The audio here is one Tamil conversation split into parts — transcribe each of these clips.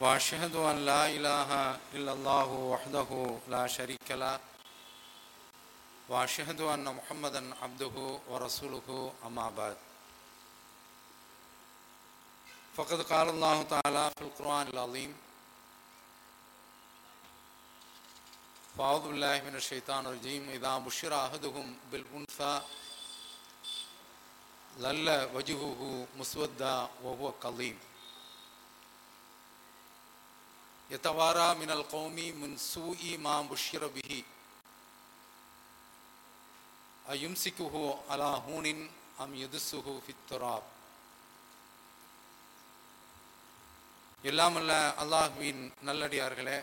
وأشهد أن لا إله إلا الله وحده لا شريك له وأشهد أن محمدا عبده ورسوله أما بعد. فقد قال الله تعالى في القرآن العظيم فاعوذ بالله من الشيطان الرجيم إذا بشر أحدهم بالأنثى ظل وجهه مسودا وهو كظيم. எத்தவாரா மினல் கௌமி முன் சூஇ மா புஷ்யரபிஹி அயும்சிக்குஹு அலா ஹூனின் அம் எதுசுஹு ஃபித்துராப் எல்லாமல்ல அல்லாஹுவின் நல்லடியார்களே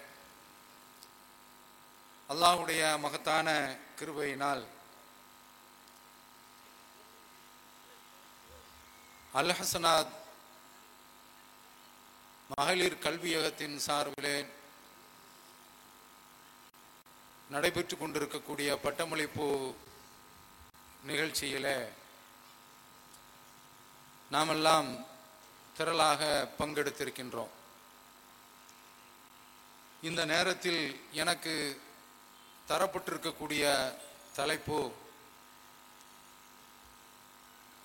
அல்லாஹுடைய மகத்தான கிருபையினால் அல்ஹசனாத் மகளிர் கல்வியகத்தின் சார்பிலே நடைபெற்று கொண்டிருக்கக்கூடிய பட்டமளிப்பு நிகழ்ச்சியிலே நாமெல்லாம் திரளாக பங்கெடுத்திருக்கின்றோம். இந்த நேரத்தில் எனக்கு தரப்பட்டிருக்கக்கூடிய தலைப்பு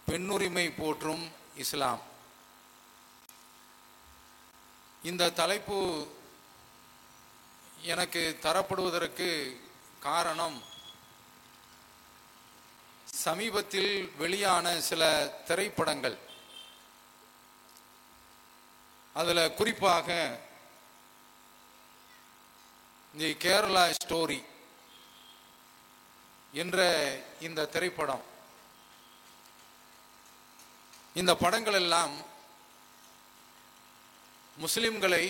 பெண்ணுரிமை போற்றும் இஸ்லாம். இந்த தலைப்பு எனக்கு தரப்படுவதற்கு காரணம் சமீபத்தில் வெளியான சில திரைப்படங்கள். அதில் குறிப்பாக தி கேரளா ஸ்டோரி என்ற இந்த திரைப்படம். இந்த படங்கள் எல்லாம் முஸ்லிம்களை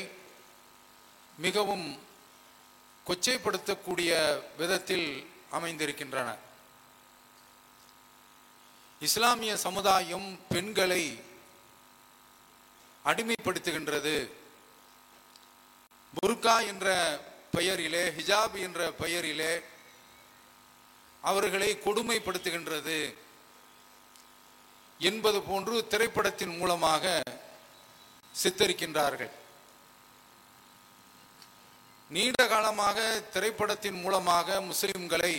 மிகவும் கொச்சைப்படுத்தக்கூடிய விதத்தில் அமைந்திருக்கின்றன. இஸ்லாமிய சமுதாயம் பெண்களை அடிமைப்படுத்துகின்றது. புர்கா என்ற பெயரிலே ஹிஜாப் என்ற பெயரிலே அவர்களை கொடுமைப்படுத்துகின்றது என்பது போன்று திரைப்படத்தின் மூலமாக சித்தரிக்கின்றார்கள். நீண்ட காலமாக திரைப்படத்தின் மூலமாக முஸ்லிம்களை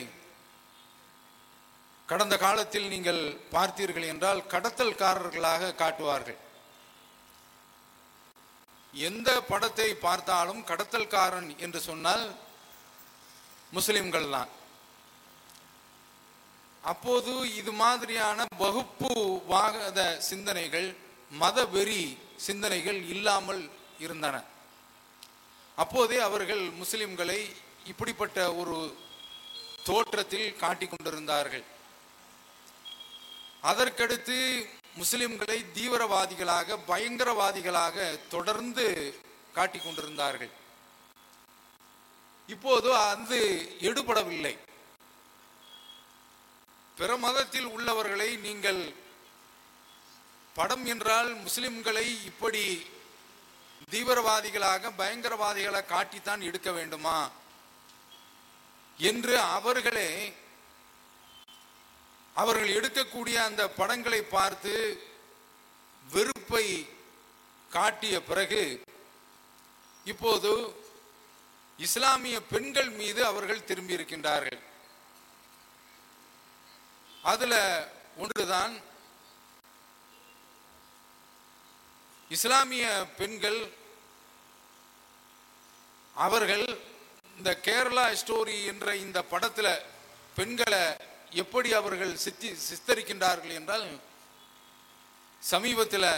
கடந்த காலத்தில் நீங்கள் பார்த்தீர்கள் என்றால் கடத்தல்காரர்களாக காட்டுவார்கள். எந்த படத்தை பார்த்தாலும் கடத்தல்காரன் என்று சொன்னால் முஸ்லிம்கள் தான் அப்போது இது மாதிரியான வகுப்பு வாத சிந்தனைகள் மத வெறி சிந்தனைகள் இல்லாமல் இருந்தன. அப்போதே அவர்கள் முஸ்லிம்களை இப்படிப்பட்ட ஒரு தோற்றத்தில் காட்டிக் கொண்டிருந்தார்கள். அதற்கடுத்து முஸ்லிம்களை தீவிரவாதிகளாக பயங்கரவாதிகளாக தொடர்ந்து காட்டிக் கொண்டிருந்தார்கள். இப்போது அது எடுபடவில்லை. பிற மதத்தில் உள்ளவர்களை நீங்கள் படம் என்றால் முஸ்லிம்களை இப்படி தீவிரவாதிகளாக பயங்கரவாதிகளை காட்டித்தான் எடுக்க வேண்டுமா? என்று அவர்களே அவர்கள் எடுக்கக்கூடிய அந்த படங்களை பார்த்து வெறுப்பை காட்டிய பிறகு இப்போது இஸ்லாமிய பெண்கள் மீது அவர்கள் திரும்பி இருக்கின்றார்கள் அதுல ஒன்றுதான் இஸ்லாமிய பெண்கள் அவர்கள் இந்த கேரளா ஸ்டோரி என்ற இந்த படத்துல பெண்களை எப்படி அவர்கள் சித்தி சித்தரிக்கின்றார்கள் என்றால் சமீபத்தில்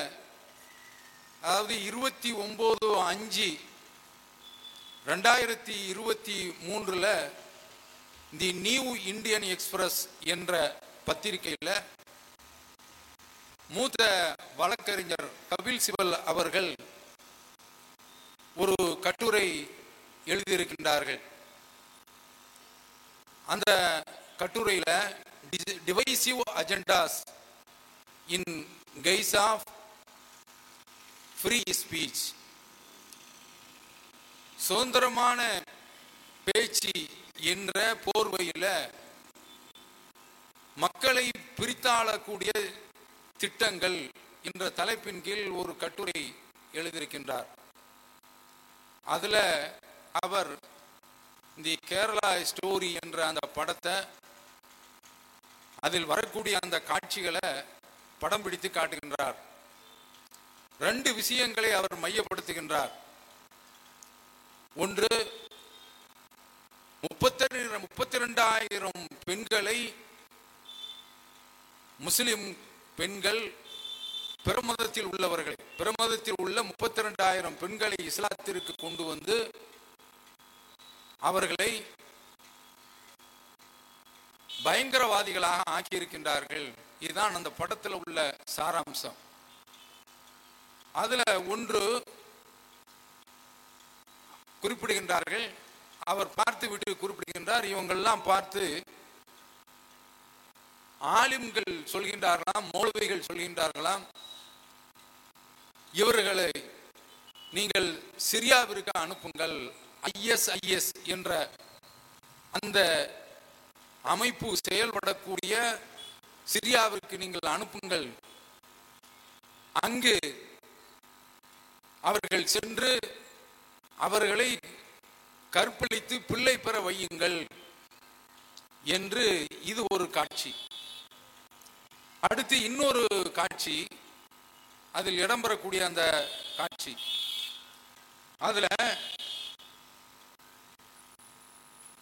அதாவது இருபத்தி ஒம்பது அஞ்சு ரெண்டாயிரத்தி இருபத்தி மூன்றுல தி நியூ இந்தியன் எக்ஸ்பிரஸ் என்ற பத்திரிகையில் மூத்த வழக்கறிஞர் கபில் சிபல் அவர்கள் ஒரு கட்டுரை எழுதியிருக்கின்றார்கள். அந்த கட்டுரையில divisive agendas in guise of free speech சுதந்திரமான பேச்சு என்ற போர்வையில் மக்களை பிரித்தாளக்கூடிய திட்டங்கள் என்ற தலைப்பின் கீழ் ஒரு கட்டுரை எழுதியிருக்கின்றார். அதுல அவர் தி கேரளா ஸ்டோரி என்ற அந்த படத்தை அதில் வரக்கூடிய அந்த காட்சிகளை படம் பிடித்து காட்டுகின்றார். ரெண்டு விஷயங்களை அவர் மையப்படுத்துகின்றார். ஒன்று முப்பத்தி முப்பத்தி ரெண்டாயிரம் பெண்களை முஸ்லிம் பெண்கள் பிரமதத்தில் உள்ளவர்களை பிரமதத்தில் உள்ள முப்பத்தி ரெண்டாயிரம் பெண்களை இஸ்லாத்திற்கு கொண்டு வந்து அவர்களை பயங்கரவாதிகளாக ஆக்கியிருக்கின்றார்கள். இதுதான் அந்த படத்தில் உள்ள சாராம்சம். அதுல ஒன்று குறிப்பிடுகின்றார்கள். அவர் பார்த்து விட்டு குறிப்பிடுகின்றார். இவங்கள்லாம் பார்த்து ஆலிம்கள் சொல்கின்றார்களாம் மௌலவிகள் சொல்கின்றார்களாம். இவர்களை நீங்கள் சிரியாவிற்கு அனுப்புங்கள் ஐஎஸ்ஐஎஸ் என்ற அந்த அமைப்பு செயல்படக்கூடிய சிரியாவிற்கு நீங்கள் அனுப்புங்கள். அங்கு அவர்கள் சென்று அவர்களை கற்பழித்து பிள்ளை பெற வையுங்கள் என்று இது ஒரு காட்சி. அடுத்து இன்னொரு காட்சி அதில் இடம்பெறக்கூடிய அந்த காட்சி. அதுல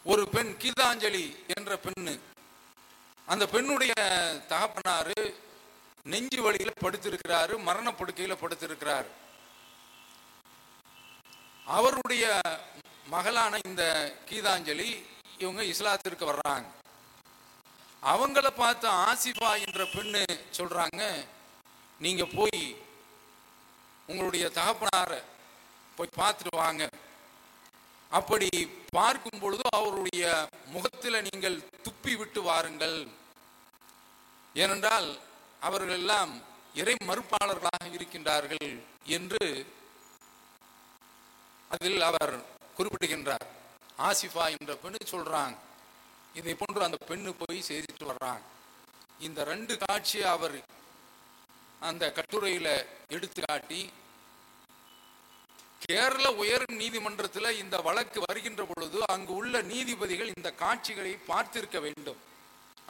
ஒரு பெண் கீதாஞ்சலி என்ற பெண்ணு. அந்த பெண்ணுடைய தகப்பனாரு நெஞ்சு வழியில படுத்திருக்கிறாரு மரண படுக்கையில படுத்திருக்கிறார். அவருடைய மகளான இந்த கீதாஞ்சலி இவங்க இஸ்லாத்திற்கு வர்றாங்க. அவங்கள பார்த்து ஆசிஃபா என்ற பெண்ணு சொல்றாங்க நீங்க போய் உங்களுடைய தகப்பனார போய் பார்த்துட்டு வாங்க. அப்படி பார்க்கும் பொழுது அவருடைய முகத்தில் நீங்கள் துப்பி விட்டு வாருங்கள். ஏனென்றால் அவர்கள் எல்லாம் இறை மறுப்பாளர்களாக இருக்கின்றார்கள் என்று அதில் அவர் குறிப்பிடுகின்றார். ஆசிஃபா என்ற பெண்ணு சொல்றாங்க. இதை போன்று அந்த பெண்ணு போய் செய்திட்டு வர்றாங்க. இந்த ரெண்டு காட்சியை அவர் அந்த கட்டுரையில எடுத்து காட்டி கேரள உயர் நீதிமன்றத்தில் இந்த வழக்கு வருகின்ற பொழுது அங்கு உள்ள நீதிபதிகள் இந்த காட்சிகளை பார்த்திருக்க வேண்டும்.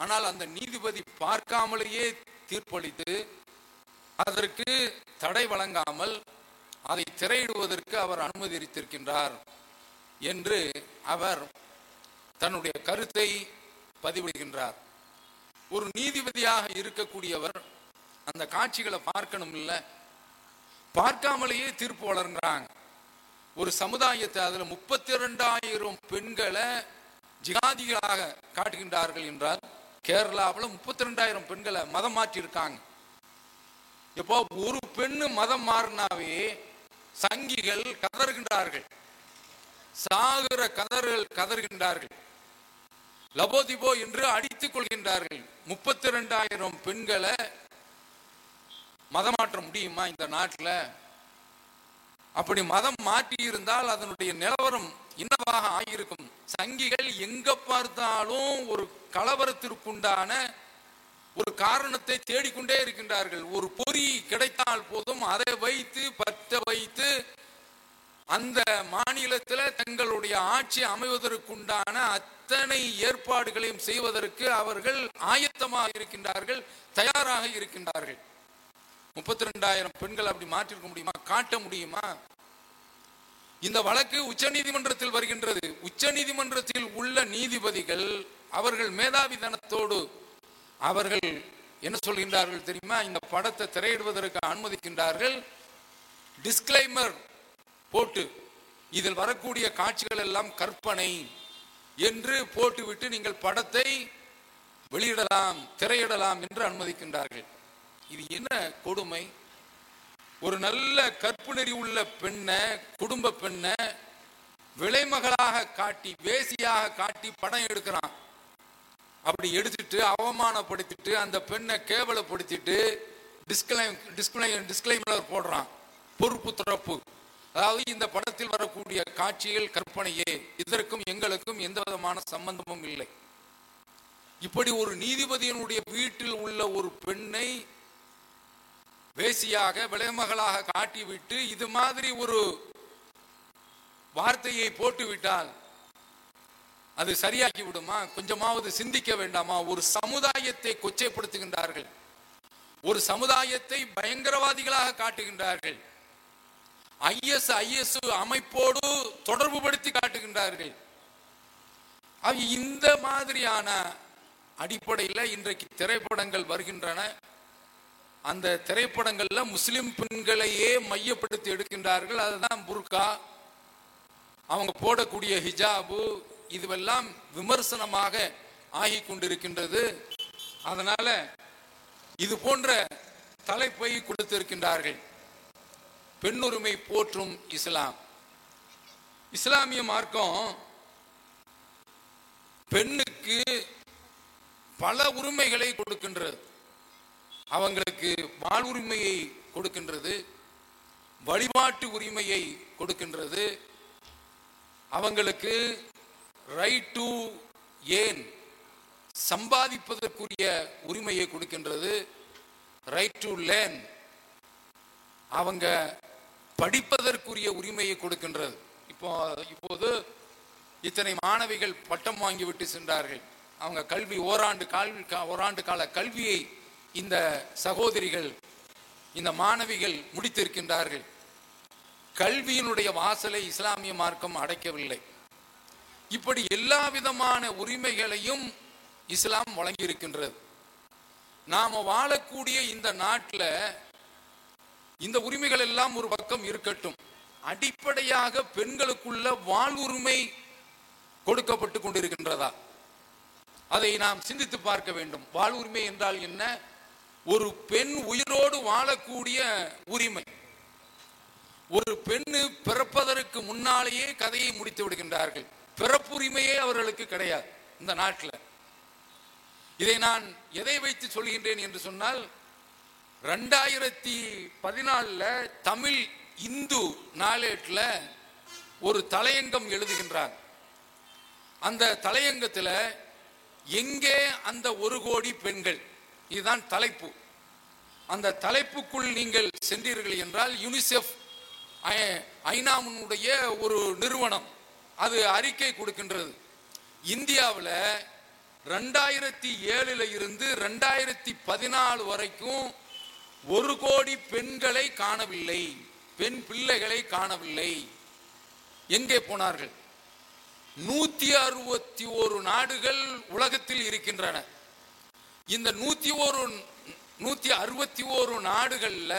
ஆனால் அந்த நீதிபதி பார்க்காமலேயே தீர்ப்பளித்து அதற்கு தடை வழங்காமல் அதை திரையிடுவதற்கு அவர் அனுமதித்திருக்கின்றார் என்று அவர் தன்னுடைய கருத்தை பதிவிடுகின்றார். ஒரு நீதிபதியாக இருக்கக்கூடியவர் அந்த காட்சிகளை பார்க்கணும் இல்ல பார்க்காமலேயே தீர்ப்பு வழங்குறாங்க ஒரு சமுதாயத்தை அதுல முப்பத்தி இரண்டாயிரம் பெண்களை ஜிகாதிகளாக காட்டுகின்றார்கள் என்றால் கேரளாவில் முப்பத்தி ரெண்டாயிரம் பெண்களை மதம் மாற்றியிருக்காங்க. இப்போ ஒரு பெண்ணு மதம் மாறினாவே சங்கிகள் கதறுகின்றார்கள். சாகுற கதறுகள் கதறுகின்றார்கள். லபோதிபோ என்று அடித்துக் கொள்கின்றார்கள். முப்பத்தி ரெண்டாயிரம் பெண்களை மதம் மாற்ற முடியுமா இந்த நாட்டில்? அப்படி மதம் மாற்றி இருந்தால் அதனுடைய நிலவரம் என்னவாக ஆகியிருக்கும் சங்கிகள் எங்க பார்த்தாலும் ஒரு கலவரத்திற்குண்டான ஒரு காரணத்தை தேடிக்கொண்டே இருக்கின்றார்கள். ஒரு பொறி கிடைத்தால் போதும் அதை வைத்து பற்ற வைத்து அந்த மாநிலத்தில் தங்களுடைய ஆட்சி அமைவதற்குண்டான அத்தனை ஏற்பாடுகளையும் செய்வதற்கு அவர்கள் ஆயத்தமாக இருக்கின்றார்கள் தயாராக இருக்கின்றார்கள். முப்பத்தி ரெண்டாயிரம் பெண்கள் அப்படி மாற்றிருக்க முடியுமா? காட்ட முடியுமா? இந்த வழக்கு உச்ச நீதிமன்றத்தில் வருகின்றது. உச்ச நீதிமன்றத்தில் உள்ள நீதிபதிகள் அவர்கள் மேதாவிதனத்தோடு அவர்கள் என்ன சொல்கின்றார்கள் தெரியுமா? இந்த படத்தை திரையிடுவதற்கு அனுமதிக்கின்றார்கள். டிஸ்கிளைமர் போட்டு இதில் வரக்கூடிய காட்சிகள் எல்லாம் கற்பனை என்று போட்டுவிட்டு நீங்கள் படத்தை வெளியிடலாம் திரையிடலாம் என்று அனுமதிக்கின்றார்கள். இது என்ன கொடுமை? ஒரு நல்ல கற்பு நெறி உள்ள பெண்ணை குடும்ப பெண்ணை விலைமகளாக காட்டி வேசியாக காட்டி படம் எடுக்கிறான். அப்படி எடுத்துட்டு அவமானப்படுத்திட்டு அந்த பெண்ணை கேவலப்படுத்திட்டு டிஸ்கிளை டிஸ்கிளை டிஸ்கிளைமர் போடுறான். பொறுப்பு துறப்பு. அதாவது இந்த படத்தில் வரக்கூடிய காட்சிகள் கற்பனையே இதற்கும் எங்களுக்கும் எந்த விதமான சம்பந்தமும் இல்லை. இப்படி ஒரு நீதிபதியினுடைய வீட்டில் உள்ள ஒரு பெண்ணை வேசியாக விலைமகளாக காட்டிவிட்டு இது மாதிரி ஒரு வார்த்தையை போட்டுவிட்டால் அது சரியாக்கி விடுமா கொஞ்சமாவது சிந்திக்க வேண்டாமா? ஒரு சமுதாயத்தை கொச்சைப்படுத்துகின்றார்கள். ஒரு சமுதாயத்தை பயங்கரவாதிகளாக காட்டுகின்றார்கள். ஐஎஸ் ஐஎஸ் அமைப்போடு தொடர்பு படுத்தி காட்டுகின்றார்கள். இந்த மாதிரியான அடிப்படையில் இன்றைக்கு திரைப்படங்கள் வருகின்றன. அந்த திரைப்படங்கள்ல முஸ்லிம் பெண்களையே மையப்படுத்தி எடுக்கின்றார்கள். அதுதான் புர்கா. அவங்க போடக்கூடிய ஹிஜாபு இதுவெல்லாம் விமர்சனமாக ஆகிக் கொண்டிருக்கின்றது. அதனால இது போன்ற தலைப்பை கொடுத்திருக்கின்றார்கள். பெண்ணுரிமை போற்றும் இஸ்லாம். இஸ்லாமிய மார்க்கம் பெண்ணுக்கு பல உரிமைகளை கொடுக்கின்றது. அவங்களுக்கு வாழ்வுரிமையை கொடுக்கின்றது. வழிபாட்டு உரிமையை கொடுக்கின்றது. அவங்களுக்கு ரைட் டு ஏன் சம்பாதிப்பதற்குரிய உரிமையை கொடுக்கின்றது. ரைட் டு லேன் அவங்க படிப்பதற்குரிய உரிமையை கொடுக்கின்றது. இப்போ இப்போது இத்தனை மாணவிகள் பட்டம் வாங்கிவிட்டு சென்றார்கள். அவங்க கல்வி ஓராண்டு கல்வி ஓராண்டு கால கல்வியை இந்த சகோதரிகள் இந்த மாணவிகள் முடித்திருக்கின்றார்கள். கல்வியினுடைய வாசலை இஸ்லாமிய மார்க்கம் அடைக்கவில்லை. இப்படி எல்லா விதமான உரிமைகளையும் இஸ்லாம் வழங்கி இருக்கின்றது நாம வாழக்கூடிய இந்த நாட்டில் இந்த உரிமைகள் எல்லாம் ஒரு பக்கம் இருக்கட்டும். அடிப்படையாக பெண்களுக்குள்ள வாழ்வுரிமை கொடுக்கப்பட்டு கொண்டிருக்கின்றதா? அதை நாம் சிந்தித்து பார்க்க வேண்டும். வாழ்வுரிமை என்றால் என்ன? ஒரு பெண் உயிரோடு வாழக்கூடிய உரிமை. ஒரு பெண்ணு பிறப்பதற்கு முன்னாலேயே கதையை முடித்து விடுகின்றார்கள். பிறப்புரிமையே அவர்களுக்கு கிடையாது இந்த நாட்டில். இதை நான் எதை வைத்து சொல்கின்றேன் என்று சொன்னால் ரெண்டாயிரத்தி பதினாலில் தமிழ் இந்து நாளேட்டில் ஒரு தலையங்கம் எழுதுகின்றார். அந்த தலையங்கத்தில் எங்கே அந்த ஒரு கோடி பெண்கள்? இதுதான் தலைப்பு. அந்த தலைப்புக்குள் நீங்கள் சென்றீர்கள் என்றால் யுனிசெஃப் ஐநாமுடைய ஒரு நிறுவனம். அது அறிக்கை கொடுக்கின்றது. இந்தியாவில் ரெண்டாயிரத்தி ஏழில் இருந்து ரெண்டாயிரத்தி பதினாலு வரைக்கும் ஒரு கோடி பெண்களை காணவில்லை. பெண் பிள்ளைகளை காணவில்லை. எங்கே போனார்கள்? நூத்தி அறுபத்தி ஒரு நாடுகள் உலகத்தில் இருக்கின்றன. இந்த நூத்தி ஒரு நூத்தி அறுபத்தி ஒரு நாடுகள்ல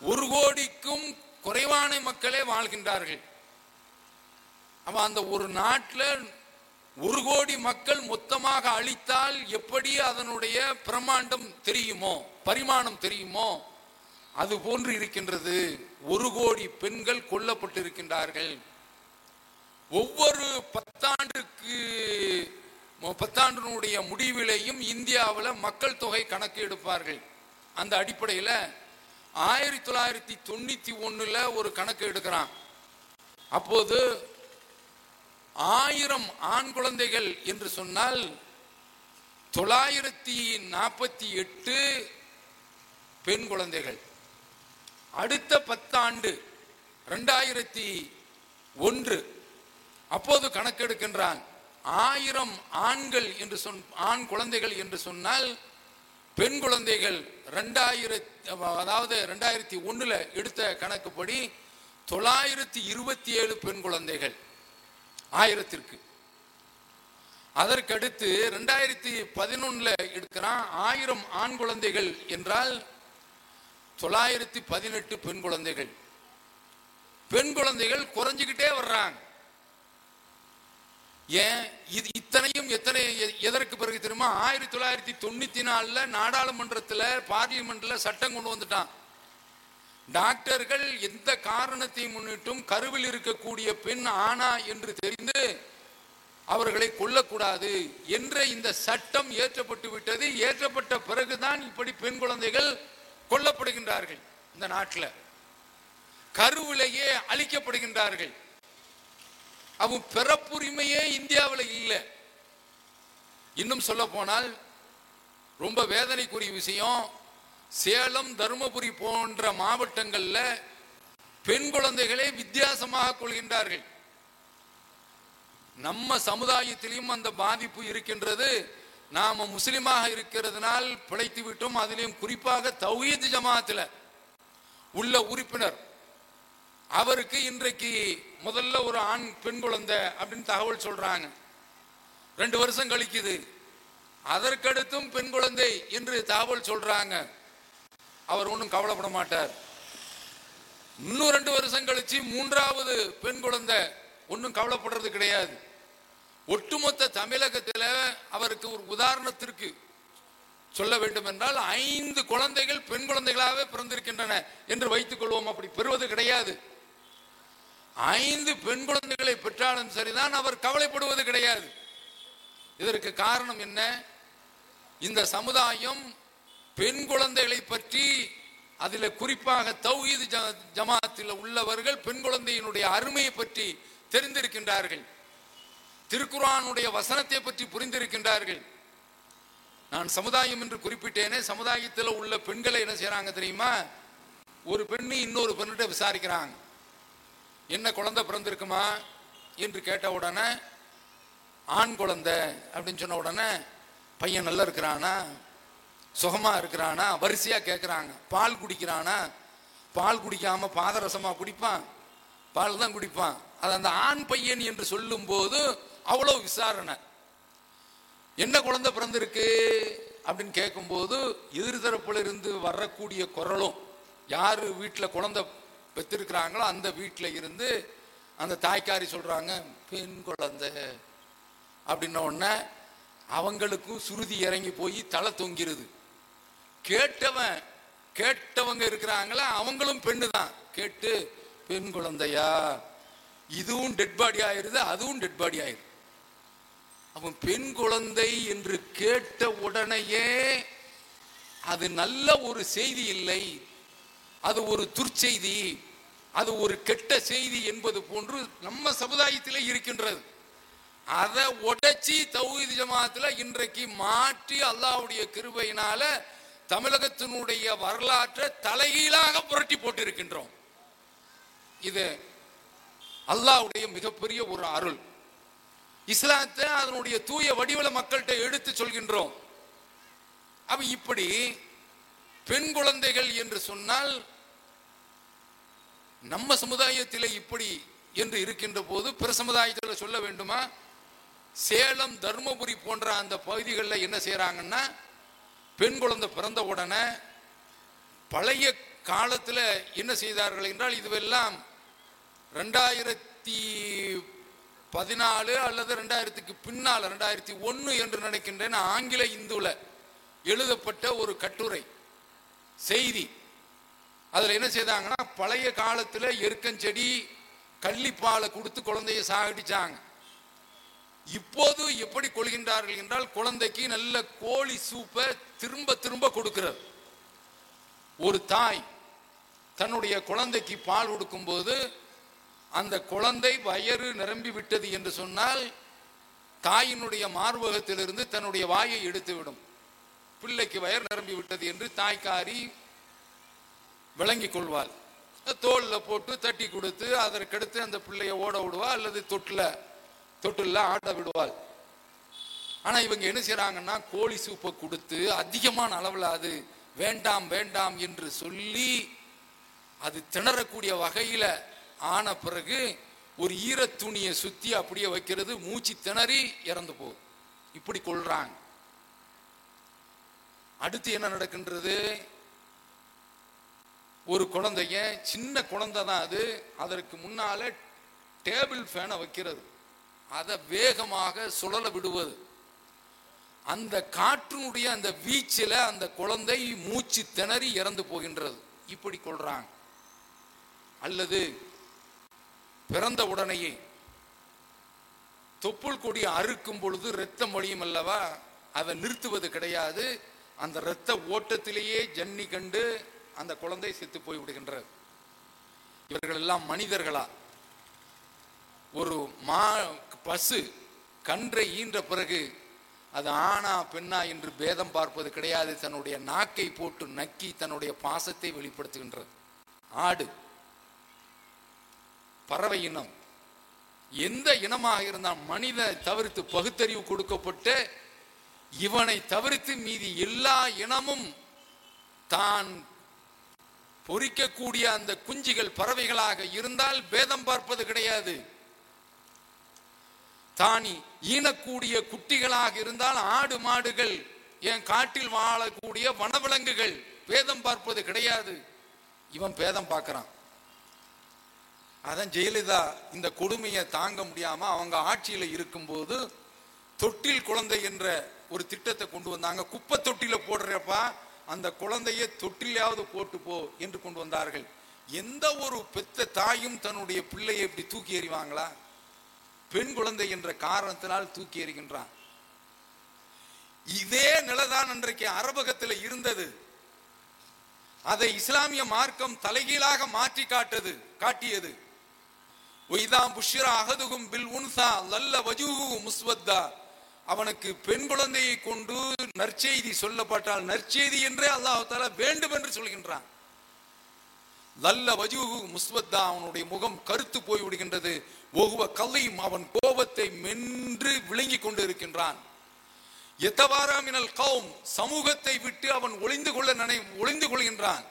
ஒரு கோடிக்கும் குறைவான மக்களே வாழ்கின்றார்கள். அவன் அந்த ஒரு நாட்டில் ஒரு கோடி மக்கள் மொத்தமாக அழித்தால் எப்படி அதனுடைய பிரமாண்டம் தெரியுமோ பரிமாணம் தெரியுமோ? அது போன்று இருக்கின்றது. ஒரு கோடி பெண்கள் கொல்லப்பட்டிருக்கின்றார்கள். ஒவ்வொரு பத்தாண்டுக்கு பத்தாண்டினுடைய முடிவிலையும் இந்தியாவில் மக்கள் தொகை கணக்கு எடுப்பார்கள். அந்த அடிப்படையில் ஆயிரத்தி தொள்ளாயிரத்தி தொண்ணூற்றி ஒன்றில் ஒரு கணக்கு எடுக்கிறான். அப்போது ஆயிரம் ஆண் குழந்தைகள் என்று சொன்னால் தொள்ளாயிரத்தி நாற்பத்தி எட்டு பெண் குழந்தைகள். அடுத்த பத்தாண்டு ரெண்டாயிரத்தி ஒன்று. அப்போது கணக்கெடுக்கின்றான் ஆயிரம் ஆண்கள் என்று சொன் ஆண் குழந்தைகள் என்று சொன்னால் பெண் குழந்தைகள் ரெண்டாயிரத்தி அதாவது ரெண்டாயிரத்தி ஒன்றில் எடுத்த கணக்குப்படி தொள்ளாயிரத்தி இருபத்தி ஏழு பெண் குழந்தைகள். ஆயிரத்திற்கு. அதற்கடுத்து ரெண்டாயிரத்தி பதினொன்னுல எடுக்கிறான் ஆயிரம் ஆண் குழந்தைகள் என்றால் தொள்ளாயிரத்தி பதினெட்டு பெண் குழந்தைகள். பெண் குழந்தைகள் குறைஞ்சிக்கிட்டே வர்றாங்க. ஏன்? இது இத்தனையும் எத்தனை எதற்கு பிறகு தெரியுமா? ஆயிரத்தி தொள்ளாயிரத்தி தொண்ணூத்தி நாலுல நாடாளுமன்றத்துல பார்லிமெண்ட்ல சட்டம் கொண்டு வந்துட்டான். டாக்டர்கள் எந்த காரணத்தை முன்னிட்டும் கருவில் இருக்கக்கூடிய பெண் ஆனா என்று தெரிந்து அவர்களை கொல்லக்கூடாது என்ற இந்த சட்டம் ஏற்றப்பட்டு விட்டது. ஏற்றப்பட்ட பிறகுதான் இப்படி பெண் குழந்தைகள் கொல்லப்படுகின்றார்கள் இந்த நாட்டில். கருவிலேயே அழிக்கப்படுகின்றார்கள். அவன் பிறப்புரிமையே இந்தியாவில் இல்லை. இன்னும் சொல்ல போனால் ரொம்ப வேதனைக்குரிய விஷயம் சேலம் தருமபுரி போன்ற மாவட்டங்கள்ல பெண் குழந்தைகளை வித்தியாசமாக கொள்கின்றார்கள். நம்ம சமுதாயத்திலையும் அந்த பாதிப்பு இருக்கின்றது. நாம முஸ்லிமாக இருக்கிறதுனால் பிழைத்து விட்டோம். அதிலையும் குறிப்பாக தௌஹீத் ஜமாத்துல உள்ள உறுப்பினர். அவருக்கு இன்றைக்கு முதல்ல ஒரு ஆண் பெண் குழந்தை அப்படின்னு தகவல் சொல்றாங்க. ரெண்டு வருஷம் கழிக்குது. அதற்கடுத்தும் பெண் குழந்தை என்று தகவல் சொல்றாங்க. அவர் ஒன்றும் கவலைப்பட மாட்டார். இன்னும் ரெண்டு வருஷம் கழிச்சு மூன்றாவது பெண் குழந்தை ஒன்றும் கவலைப்படுறது கிடையாது. ஒட்டுமொத்த தமிழகத்தில் அவருக்கு ஒரு உதாரணத்திற்கு சொல்ல வேண்டும் என்றால் ஐந்து குழந்தைகள் பெண் குழந்தைகளாகவே பிறந்திருக்கின்றன என்று வைத்துக் கொள்வோம். அப்படி பெறுவது கிடையாது. ஐந்து பெண் குழந்தைகளை பெற்றாலும் சரிதான் அவர் கவலைப்படுவது கிடையாது. இதற்கு காரணம் என்ன? இந்த சமுதாயம் பெண் குழந்தைகளை பற்றி அதில் குறிப்பாக தௌஹீது ஜ- ஜமாத்தில் உள்ளவர்கள் பெண் குழந்தையினுடைய அருமையை பற்றி தெரிந்திருக்கின்றார்கள். திருக்குறானுடைய வசனத்தை பற்றி புரிந்திருக்கின்றார்கள். நான் சமுதாயம் என்று குறிப்பிட்டேனே சமுதாயத்தில் உள்ள பெண்களை என்ன செய்யறாங்க தெரியுமா? ஒரு பெண்ணு இன்னொரு பெண்ணிட்ட விசாரிக்கிறாங்க. என்ன குழந்தை பிறந்திருக்குமா? என்று கேட்ட உடனே ஆண் குழந்தை அப்படின்னு சொன்ன உடனே பையன் நல்லா இருக்கிறானா? சுகமாக இருக்கிறானா? வரிசையாக கேட்குறாங்க பால் குடிக்கிறானா? பால் குடிக்காம பாதரசமாக குடிப்பான்? பால் தான் குடிப்பான். அது அந்த ஆண் பையன் என்று சொல்லும்போது அவ்வளோ விசாரணை. என்ன குழந்தை பிறந்திருக்கு? அப்படின்னு கேட்கும்போது எதிர்தரப்புல இருந்து வரக்கூடிய குரலும் யார் வீட்டில் குழந்தை பெற்றிருக்கிறாங்களோ அந்த வீட்டில் இருந்து அந்த தாய்க்காரி சொல்கிறாங்க பெண் குழந்தை. அப்படின்ன உடனே அவங்களுக்கும் சுருதி இறங்கி போய் தலை தொங்கிருது. கேட்டவன் கேட்டவங்க இருக்கிறாங்களா? அவங்களும் பெண்ணு தான். கேட்டு பெண் குழந்தையா? இதுவும் டெட் பாடி ஆயிருது அதுவும் டெட் பாடி ஆயிருது. அவன் பெண் குழந்தை என்று கேட்ட உடனேயே அது நல்ல ஒரு செய்தி இல்லை. அது ஒரு துர்ச்செய்தி. அது ஒரு கெட்ட செய்தி என்பது போன்று நம்ம சமுதாயத்திலே இருக்கின்றது. அதை உடைச்சி தௌஹீத் ஜமாத்துல இன்றைக்கு மாற்றி அல்லாஹ்வுடைய கிருபையினால தமிழகத்தினுடைய வரலாற்றை தலைகீழாக புரட்டி போட்டிருக்கின்றோம். இது அல்லாஹ்வுடைய மிகப்பெரிய ஒரு அருள். இஸ்லாத்தை அதனுடைய தூய வடிவில் மக்கள்கிட்ட எடுத்து சொல்கின்றோம். அப்ப இப்படி பெண் குழந்தைகள் என்று சொன்னால் நம்ம சமுதாயத்திலே இப்படி என்று இருக்கின்ற போது பிற சமுதாயத்தில் சொல்ல வேண்டுமா? சேலம் தர்மபுரி போன்ற அந்த பகுதிகளில் என்ன செய்கிறாங்கன்னா பெண் குழந்தை பிறந்த உடனே பழைய காலத்தில் என்ன செய்தார்கள் என்றால் இதுவெல்லாம் ரெண்டாயிரத்தி பதினாலு அல்லது ரெண்டாயிரத்துக்கு பின்னால் ரெண்டாயிரத்தி ஒன்று என்று நினைக்கின்றேன் ஆங்கில இந்துல எழுதப்பட்ட ஒரு கட்டுரை செய்தி. அதில் என்ன செய்தாங்கன்னா பழைய காலத்தில் எருக்கஞ்செடி கள்ளிப்பாலை கொடுத்து குழந்தைய சாகடிச்சாங்க. இப்போது எப்படி கொள்கின்றார்கள் என்றால் குழந்தைக்கு நல்ல கோழி சூப்பை திரும்ப திரும்ப கொடுக்கிறது. ஒரு தாய் தன்னுடைய குழந்தைக்கு பால் கொடுக்கும்போது அந்த குழந்தை வயறு நிரம்பி விட்டது என்று சொன்னால் தாயினுடைய மார்பகத்திலிருந்து தன்னுடைய வாயை எடுத்துவிடும். பிள்ளைக்கு வயர் நிரம்பி விட்டது என்று தாய்க்காரி விளங்கிக் கொள்வாள். தோலில் போட்டு தட்டி கொடுத்து அதற்கடுத்து அந்த பிள்ளையை ஓட விடுவா அல்லது தொட்டில் தொட்டில ஆட விடுவாள். ஆனா இவங்க என்ன செய்கிறாங்கன்னா கோழி சூப்பை கொடுத்து அதிகமான அளவில் அது வேண்டாம் வேண்டாம் என்று சொல்லி அது திணறக்கூடிய வகையில ஆன பிறகு ஒரு ஈரத்துணியை சுத்தி அப்படியே வைக்கிறது மூச்சு திணறி இறந்து போகுது. இப்படி கொள்றாங்க. அடுத்து என்ன நடக்கின்றது? ஒரு குழந்தைய சின்ன குழந்தை தான் அது. அதற்கு முன்னால டேபிள் ஃபேனை வைக்கிறது. அதை வேகமாக சுழல விடுவது. அந்த காற்றினுடைய அந்த வீச்சில் அந்த குழந்தை மூச்சு திணறி இறந்து போகின்றது. இப்படி கொள்றாங்க. அல்லது பிறந்த உடனேயே தொப்புள் கொடி அறுக்கும் பொழுது ரத்தம் வழியும் அல்லவா? அதை நிறுத்துவது கிடையாது. அந்த இரத்த ஓட்டத்திலேயே ஜன்னி கண்டு அந்த குழந்தை செத்து போய் விடுகின்றது இவர்கள் எல்லாம் மனிதர்களா? ஒரு மா பசு கன்றை ஈன்ற பிறகு அது ஆணா பெண்ணா என்று பேதம் பார்ப்பது கிடையாது. தன்னுடைய நாக்கை போட்டு நக்கி தன்னுடைய பாசத்தை வெளிப்படுத்துகின்றது. ஆடு பறவை இனம். எந்த இனமாக இருந்தால் மனித தவிர்த்து பகுத்தறிவு கொடுக்கப்பட்டு இவனை தவிர்த்து மீதி எல்லா இனமும் தான் பொறிக்கக்கூடிய அந்த குஞ்சுகள் பறவைகளாக இருந்தால் பேதம் பார்ப்பது கிடையாது. தானி ஈனக்கூடிய குட்டிகளாக இருந்தால் ஆடு மாடுகள் என் காட்டில் வாழக்கூடிய வனவிலங்குகள் பேதம் பார்ப்பது கிடையாது. இவன் பேதம் பார்க்கறான். அதான் ஜெயலலிதா இந்த கொடுமையை தாங்க முடியாம அவங்க ஆட்சியில இருக்கும்போது தொட்டில் குழந்தை என்ற ஒரு திட்டத்தை கொண்டு வந்தாங்க. குப்பை தொட்டில போடுறப்பா அந்த குழந்தைய தொட்டிலாவது போட்டு போ என்று கொண்டு வந்தார்கள். எந்த ஒரு பெத்த தாயும் தன்னுடைய பிள்ளையை இப்படி தூக்கி எறிவாங்களா? பெண் குழந்தை என்ற காரணத்தினால் தூக்கி எறிகின்றான். இதே நிலைதான் அன்றைக்கு அரபகத்தில் இருந்தது. அதை இஸ்லாமிய மார்க்கம் தலைகீழாக மாற்றி காட்டது காட்டியது. ஒய்தாம் புஷ்ரா அகதுகும் பில் உன்சா லல்ல வஜூஹு முஸ்வத்தா. அவனுக்கு பெண் குழந்தையை கொண்டு நற்செய்தி சொல்லப்பட்டால் நற்செய்தி என்றே அல்லாஹால வேண்டும் என்று சொல்கின்றான். லல்ல வஜூஹு முஸ்வத்தா அவனுடைய முகம் கருத்து போய் விடுகின்றது. ஒகுவ கல்லையும் அவன் கோபத்தை மென்று விளங்கி கொண்டு இருக்கின்றான் எத்தவாராமினல் கவும் கௌம்? சமூகத்தை விட்டு அவன் ஒளிந்து கொள்ள நினை ஒளிந்து கொள்கின்றான்.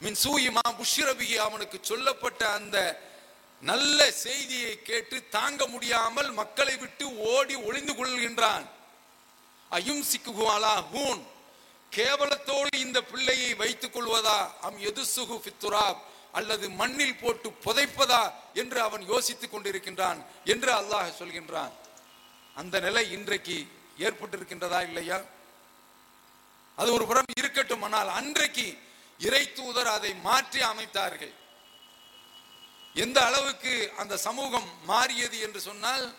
மின் சூயிமா புஷ்ரபிகி அவனுக்கு சொல்லப்பட்ட அந்த நல்ல செய்தியை கேட்டு தாங்க முடியாமல் மக்களை விட்டு ஓடி ஒளிந்து கொள்கின்றான். அயும் சிக்குகுவாலா ஹூன். கேவலத்தோடு இந்த பிள்ளையை வைத்துக் கொள்வதா? அம் எதுசுகு பித்துராப் அல்லது மண்ணில் போட்டு புதைப்பதா? என்று அவன் யோசித்துக் கொண்டிருக்கின்றான் என்று அல்லாஹ் சொல்கின்றான். அந்த நிலை இன்றைக்கு ஏற்பட்டிருக்கின்றதா இல்லையா? அது ஒரு புறம் இருக்கட்டும் ஆனால் அன்றைக்கு இறை தூதர் அதை மாற்றி அமைத்தார்கள். எந்த அளவுக்கு அந்த சமூகம் மாறியது என்று சொன்னால்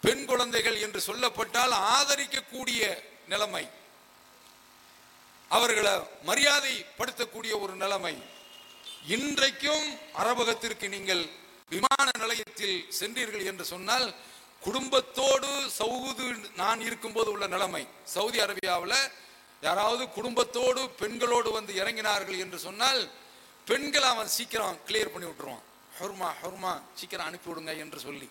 பெண் குழந்தைகள் என்று சொல்லப்பட்டால் ஆதரிக்கக்கூடிய நிலைமை. அவர்களை மரியாதைப்படுத்தக்கூடிய ஒரு நிலைமை. இன்றைக்கும் அரபகத்திற்கு நீங்கள் விமான நிலையத்தில் சென்றீர்கள் என்று சொன்னால் குடும்பத்தோடு சவுது நான் இருக்கும்போது உள்ள நிலைமை. சவுதி அரேபியாவில் யாராவது குடும்பத்தோடு பெண்களோடு வந்து இறங்கினார்கள் என்று சொன்னால் பெண்களை அவன் சீக்கிரம் கிளியர் பண்ணி விட்டுருவான். ஹொர்மா ஹொர்மா சீக்கிரம் அனுப்பி விடுங்க என்று சொல்லி.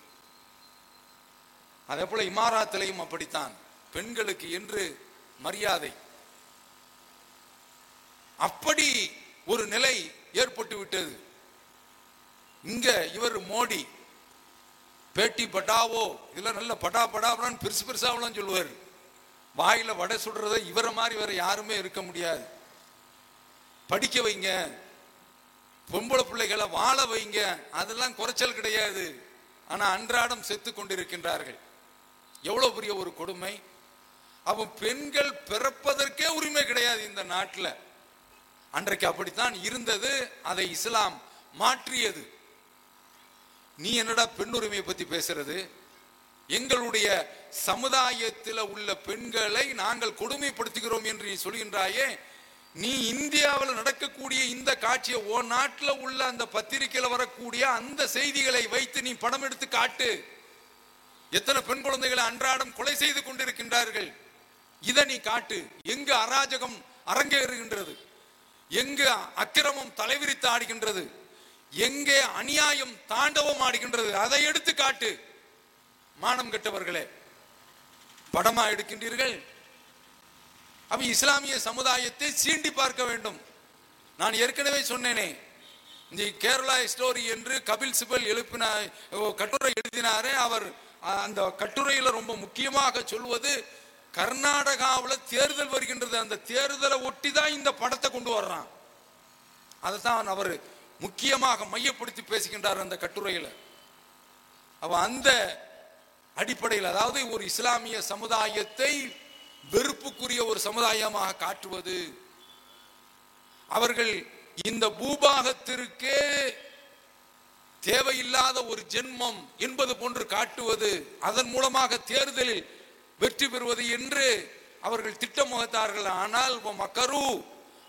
அதே போல இமாராத்திலையும் அப்படித்தான். பெண்களுக்கு என்று மரியாதை. அப்படி ஒரு நிலை ஏற்பட்டு விட்டது. இங்க இவர் மோடி பேட்டி பட்டாவோ இதெல்லாம் நல்ல பட்டா படாபடான்னு பெருசு பெருசாவெல்லாம் சொல்லுவார். வாயில வடை சுடுறத இவரை மாதிரி வேற யாருமே இருக்க முடியாது. படிக்க வைங்க பொம்பளை பிள்ளைகளை வாழ வைங்க அதெல்லாம் குறைச்சல் கிடையாது. ஆனா அன்றாடம் செத்து கொண்டிருக்கின்றார்கள். எவ்வளவு பெரிய ஒரு கொடுமை. அவன் பெண்கள் பிறப்பதற்கே உரிமை கிடையாது இந்த நாட்டில். அன்றைக்கு அப்படித்தான் இருந்தது அதை இஸ்லாம் மாற்றியது. நீ என்னடா பெண் உரிமையை பத்தி பேசுறது? எங்களுடைய சமுதாயத்தில் உள்ள பெண்களை நாங்கள் கொடுமைப்படுத்துகிறோம் என்று நீ சொல்கின்றாயே நீ இந்தியாவில் நடக்கக்கூடிய இந்த காட்சியை ஓ நாட்டில் உள்ள அந்த பத்திரிகையில் வரக்கூடிய அந்த செய்திகளை வைத்து நீ படம் எடுத்து காட்டு. எத்தனை பெண் குழந்தைகளை அன்றாடம் கொலை செய்து கொண்டிருக்கின்றார்கள்? இதை நீ காட்டு. எங்கு அராஜகம் அரங்கேறுகின்றது? எங்கு அக்கிரமம் தலைவிரித்து ஆடுகின்றது எங்கே அநியாயம் தாண்டவம் ஆடுகின்றது அதை எடுத்து காட்டு. மானம் கெட்டவர்களே படமா எடுக்கின்றீர்கள்? அப்ப இஸ்லாமிய சமுதாயத்தை சீண்டி பார்க்க வேண்டும். நான் ஏற்கனவே சொன்னேனே இந்த கேரளா ஸ்டோரி என்று கபில் சிபல் எழுப்பின கட்டுரை எழுதினாரே அவர் அந்த கட்டுரையில ரொம்ப முக்கியமாக சொல்வது கர்நாடகாவில் தேர்தல் வருகின்றது. அந்த தேர்தலை ஒட்டி தான் இந்த படத்தை கொண்டு வர்றான். அதைத்தான் அவர் முக்கியமாக மையப்படுத்தி பேசுகின்றார் அந்த கட்டுரையில். அவ அந்த அடிப்படையில் அதாவது ஒரு இஸ்லாமிய சமுதாயத்தை வெறுப்புக்குரிய ஒரு சமுதாயமாக காட்டுவது. அவர்கள் இந்த பூபாகத்திற்கே தேவையில்லாத ஒரு ஜென்மம் என்பது போன்று காட்டுவது. அதன் மூலமாக தேர்தலில் வெற்றி பெறுவது என்று அவர்கள் திட்டம் வகுத்தார்கள் ஆனால் உன் மக்கரு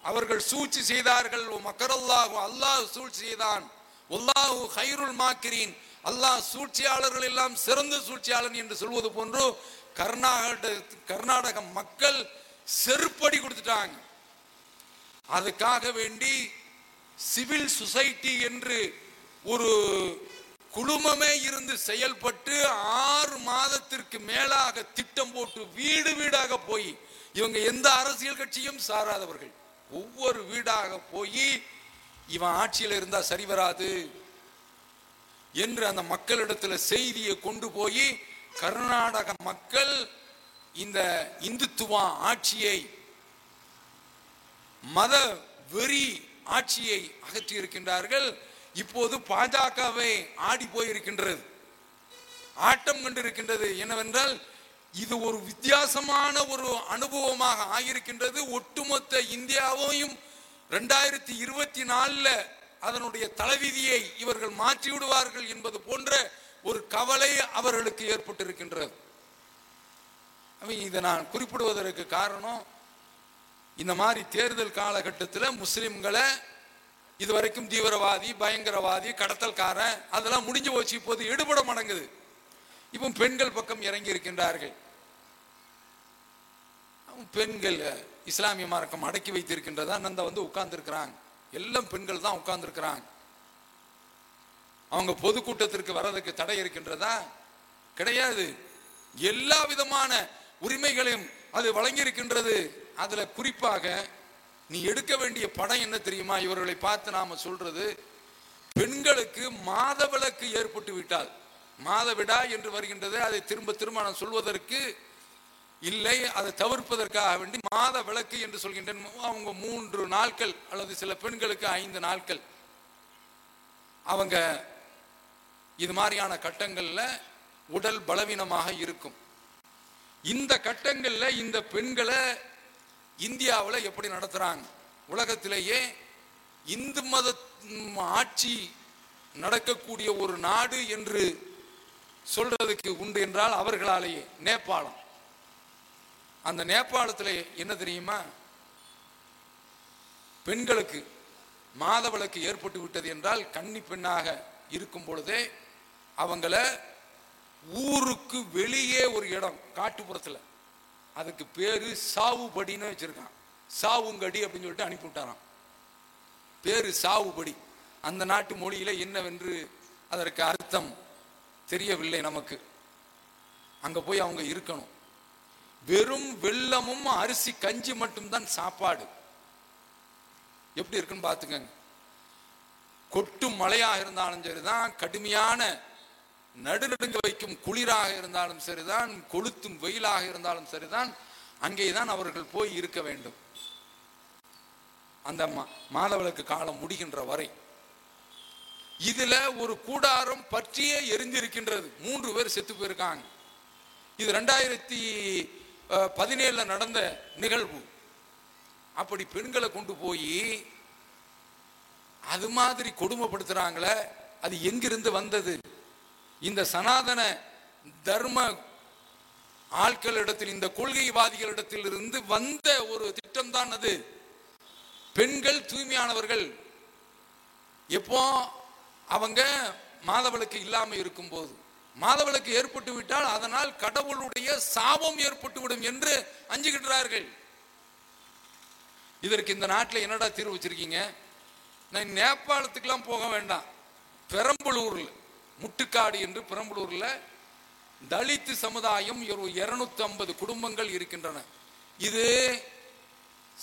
அவர்கள் சூழ்ச்சி செய்தார்கள். "வ மக்கரல்லாஹு அல்லாஹ் சூழ்ச்சி செய்தான். உல்லாஹு ஹைருல் மாக்கிரீன் அல்லாஹ் சூழ்ச்சியாளர்கள் எல்லாம் சிறந்த சூழ்ச்சியாளன் என்று சொல்வது போன்று கர்நாடக கர்நாடக மக்கள் செருப்படி கொடுத்துட்டாங்க. அதுக்காக வேண்டி சிவில் சொசைட்டி என்று ஒரு குழுமமே இருந்து செயல்பட்டு ஆறு மாதத்திற்கு மேலாக திட்டம் போட்டு வீடு வீடாக போய் இவங்க எந்த அரசியல் கட்சியும் சாராதவர்கள். ஒவ்வொரு வீடாக போய் இவன் ஆட்சியில் இருந்தா சரி வராது என்று அந்த மக்களிடத்துல செய்தியை கொண்டு போய் கர்நாடக மக்கள் இந்த இந்துத்துவ ஆட்சியை மத வெறி ஆட்சியை அகற்றி இருக்கின்றார்கள் இப்போது பாஜகவை ஆடி போயிருக்கின்றது. ஆட்டம் கண்டிருக்கின்றது. என்னவென்றால் இது ஒரு வித்தியாசமான ஒரு அனுபவமாக ஆகியிருக்கின்றது. ஒட்டுமொத்த இந்தியாவையும் ரெண்டாயிரத்தி இருபத்தி நாலுல அதனுடைய தலைவிதியை இவர்கள் மாற்றிவிடுவார்கள் என்பது போன்ற ஒரு கவலை அவர்களுக்கு ஏற்பட்டிருக்கின்றது. அப்ப இதை நான் குறிப்பிடுவதற்கு காரணம் இந்த மாதிரி தேர்தல் காலகட்டத்தில் முஸ்லிம்களை இது வரைக்கும் தீவிரவாதி பயங்கரவாதி கடத்தல்காரன் அதெல்லாம் முடிஞ்சு போச்சு. இப்போது எடுபட மடங்குது. இப்போ பெண்கள் பக்கம் இறங்கி இருக்கின்றார்கள். பெண்கள் இஸ்லாமிய மார்க்கம் அடக்கி வைத்திருக்கின்றதா? நந்த வந்து உட்கார்ந்துருக்கிறாங்க. எல்லாம் பெண்கள் தான் உட்கார்ந்துருக்கிறாங்க. அவங்க பொதுக்கூட்டத்திற்கு வர்றதுக்கு தடை இருக்கின்றதா? கிடையாது. எல்லா விதமான உரிமைகளையும் அது வழங்கி இருக்கின்றது குறிப்பாக நீ எடுக்க வேண்டிய படம் என்ன தெரியுமா? இவர்களை பார்த்து நாம சொல்றது பெண்களுக்கு மாதவிலக்கு ஏற்பட்டு விட்டால் மாதவிடா என்று வருகின்றது அதை திரும்ப திரும்ப நான் சொல்வதற்கு இல்லை அதை தவிர்ப்பதற்காக வேண்டி மாத விளக்கு என்று சொல்கின்றேன். அவங்க மூன்று நாட்கள் அல்லது சில பெண்களுக்கு ஐந்து நாட்கள். அவங்க இது மாதிரியான கட்டங்களில் உடல் பலவீனமாக இருக்கும். இந்த கட்டங்களில் இந்த பெண்களை இந்தியாவில் எப்படி நடத்துகிறாங்க உலகத்திலேயே இந்து மத ஆட்சி நடக்கக்கூடிய ஒரு நாடு என்று சொல்றதுக்கு உண்டு என்றால் அவர்களாலேயே நேபாளம். அந்த நேபாளத்தில் என்ன தெரியுமா? பெண்களுக்கு மாதவிளக்கு ஏற்பட்டு விட்டது என்றால் கன்னி பெண்ணாக இருக்கும் பொழுதே அவங்கள ஊருக்கு வெளியே ஒரு இடம் காட்டுப்புறத்தில். அதுக்கு பேரு சாவுபடின்னு வச்சிருக்கான். சாவுங்கடி அப்படின்னு சொல்லிட்டு அனுப்பிவிட்டாரான் பேரு சாவுபடி. அந்த நாட்டு மொழியில என்னவென்று அதற்கு அர்த்தம் தெரியவில்லை நமக்கு. அங்க போய் அவங்க இருக்கணும். வெறும் வெள்ளமும் அரிசி கஞ்சி மட்டும்தான் சாப்பாடு. எப்படி இருக்குன்னு பார்த்துக்கங்க. கொட்டும் மழையாக இருந்தாலும் சரிதான் கடுமையான நடுநடுங்க வைக்கும் குளிராக இருந்தாலும் சரிதான் கொளுத்தும் வெயிலாக இருந்தாலும் சரிதான் அங்கேதான் அவர்கள் போய் இருக்க வேண்டும். அந்த மா- காலம் முடிகின்ற வரை இதுல ஒரு கூடாரம் பற்றியே எரிஞ்சிருக்கின்றது. மூன்று பேர் செத்து போயிருக்காங்க. இது ரெண்டாயிரத்தி பதினேழுல நடந்த நிகழ்வு. அப்படி பெண்களை கொண்டு போய் அது மாதிரி கொடுமைப்படுத்துறாங்களே அது எங்கிருந்து வந்தது? இந்த சனாதன தர்ம ஆட்களிடத்தில் இந்த கொள்கைவாதிகளிடத்தில் இருந்து வந்த ஒரு திட்டம்தான் அது. பெண்கள் தூய்மையானவர்கள். எப்போ அவங்க மாதவிலக்கு இல்லாமல் இருக்கும்போது. மாதவிலக்கு ஏற்பட்டு விட்டால் அதனால் கடவுளுடைய சாபம் ஏற்பட்டு விடும் என்று அஞ்சுகின்றார்கள். இதற்கு இந்த நாட்டில் என்னடா தீர்வு வச்சிருக்கீங்க? நான் நேபாளத்துக்கெல்லாம் போக வேண்டாம். பெரம்பலூரில். முட்டுக்காடு என்று பெரம்பலூர்ல தலித்து சமுதாயம் ஒரு இருநூத்தி ஐம்பது குடும்பங்கள் இருக்கின்றன. இது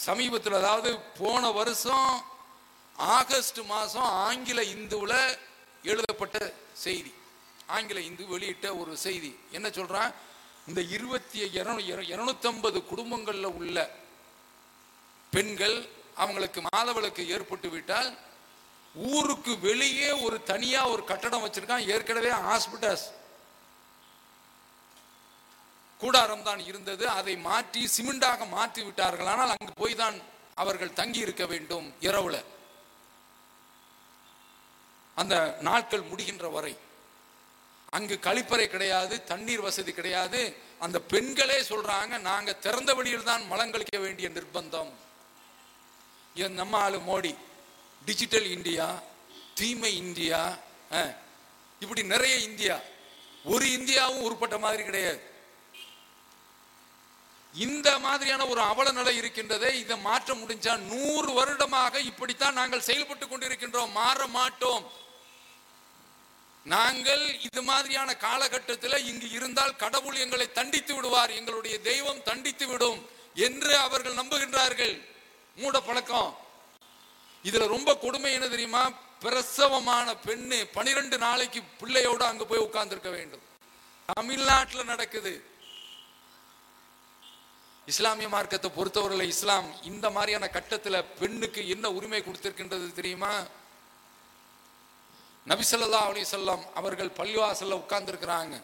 சமீபத்தில் அதாவது போன வருஷம் ஆகஸ்ட் மாதம் ஆங்கில இந்துவில் எழுதப்பட்ட செய்தி. ஆங்கில இந்து வெளியிட்ட ஒரு செய்தி. என்ன சொல்கிறான் இந்த இருபத்தி இரநூத்தம்பது குடும்பங்களில் உள்ள பெண்கள் அவங்களுக்கு மாதவளுக்கு ஏற்பட்டு விட்டால் ஊருக்கு வெளியே ஒரு தனியா ஒரு கட்டடம் வச்சிருக்கான். ஏற்கனவே ஹாஸ்பிட்டல்ஸ் கூடாரம் தான் இருந்தது. அதை மாற்றி சிமெண்டாக மாற்றி விட்டார்கள். ஆனால் அங்கு போய் தான் அவர்கள் தங்கி இருக்க வேண்டும் இரவுல. அந்த நாட்கள் முடிகின்ற வரை. அங்கு கழிப்பறை கிடையாது தண்ணீர் வசதி கிடையாது. அந்த பெண்களே சொல்றாங்க நாங்க திறந்த வெளியில் தான் மலங்கழிக்க வேண்டிய நிர்பந்தம். என் நம்ம ஆளு மோடி டிஜிட்டல் இந்தியா தீமை இந்தியா இப்படி நிறைய இந்தியா. ஒரு இந்தியாவும் உருப்பட்ட மாதிரி கிடையாது. இந்த மாதிரியான ஒரு அவல நிலை இருக்கின்றதே இதை மாற்ற முடிஞ்சா நூறு வருடமாக இப்படித்தான் நாங்கள் செயல்பட்டு கொண்டிருக்கின்றோம் மாற மாட்டோம். நாங்கள் இது மாதிரியான காலகட்டத்தில் இங்கு இருந்தால் கடவுள் எங்களை தண்டித்து விடுவார் எங்களுடைய தெய்வம் தண்டித்து விடும் என்று அவர்கள் நம்புகின்றார்கள். மூட பழக்கம். இதுல ரொம்ப கொடுமை என்ன தெரியுமா? பிரசவமான பெண்ணு பனிரெண்டு நாளைக்கு பிள்ளையோட அங்க போய் உட்கார்ந்துருக்க வேண்டும். தமிழ்நாட்டில் நடக்குது. இஸ்லாமிய மார்க்கத்தை பொறுத்தவரையில இஸ்லாம் இந்த மாதிரியான கட்டத்தில் பெண்ணுக்கு என்ன உரிமை கொடுத்திருக்கின்றது தெரியுமா? நபிசல்லா அலி சொல்லம் அவர்கள் பள்ளிவாசல்ல உட்கார்ந்துருக்கிறாங்க.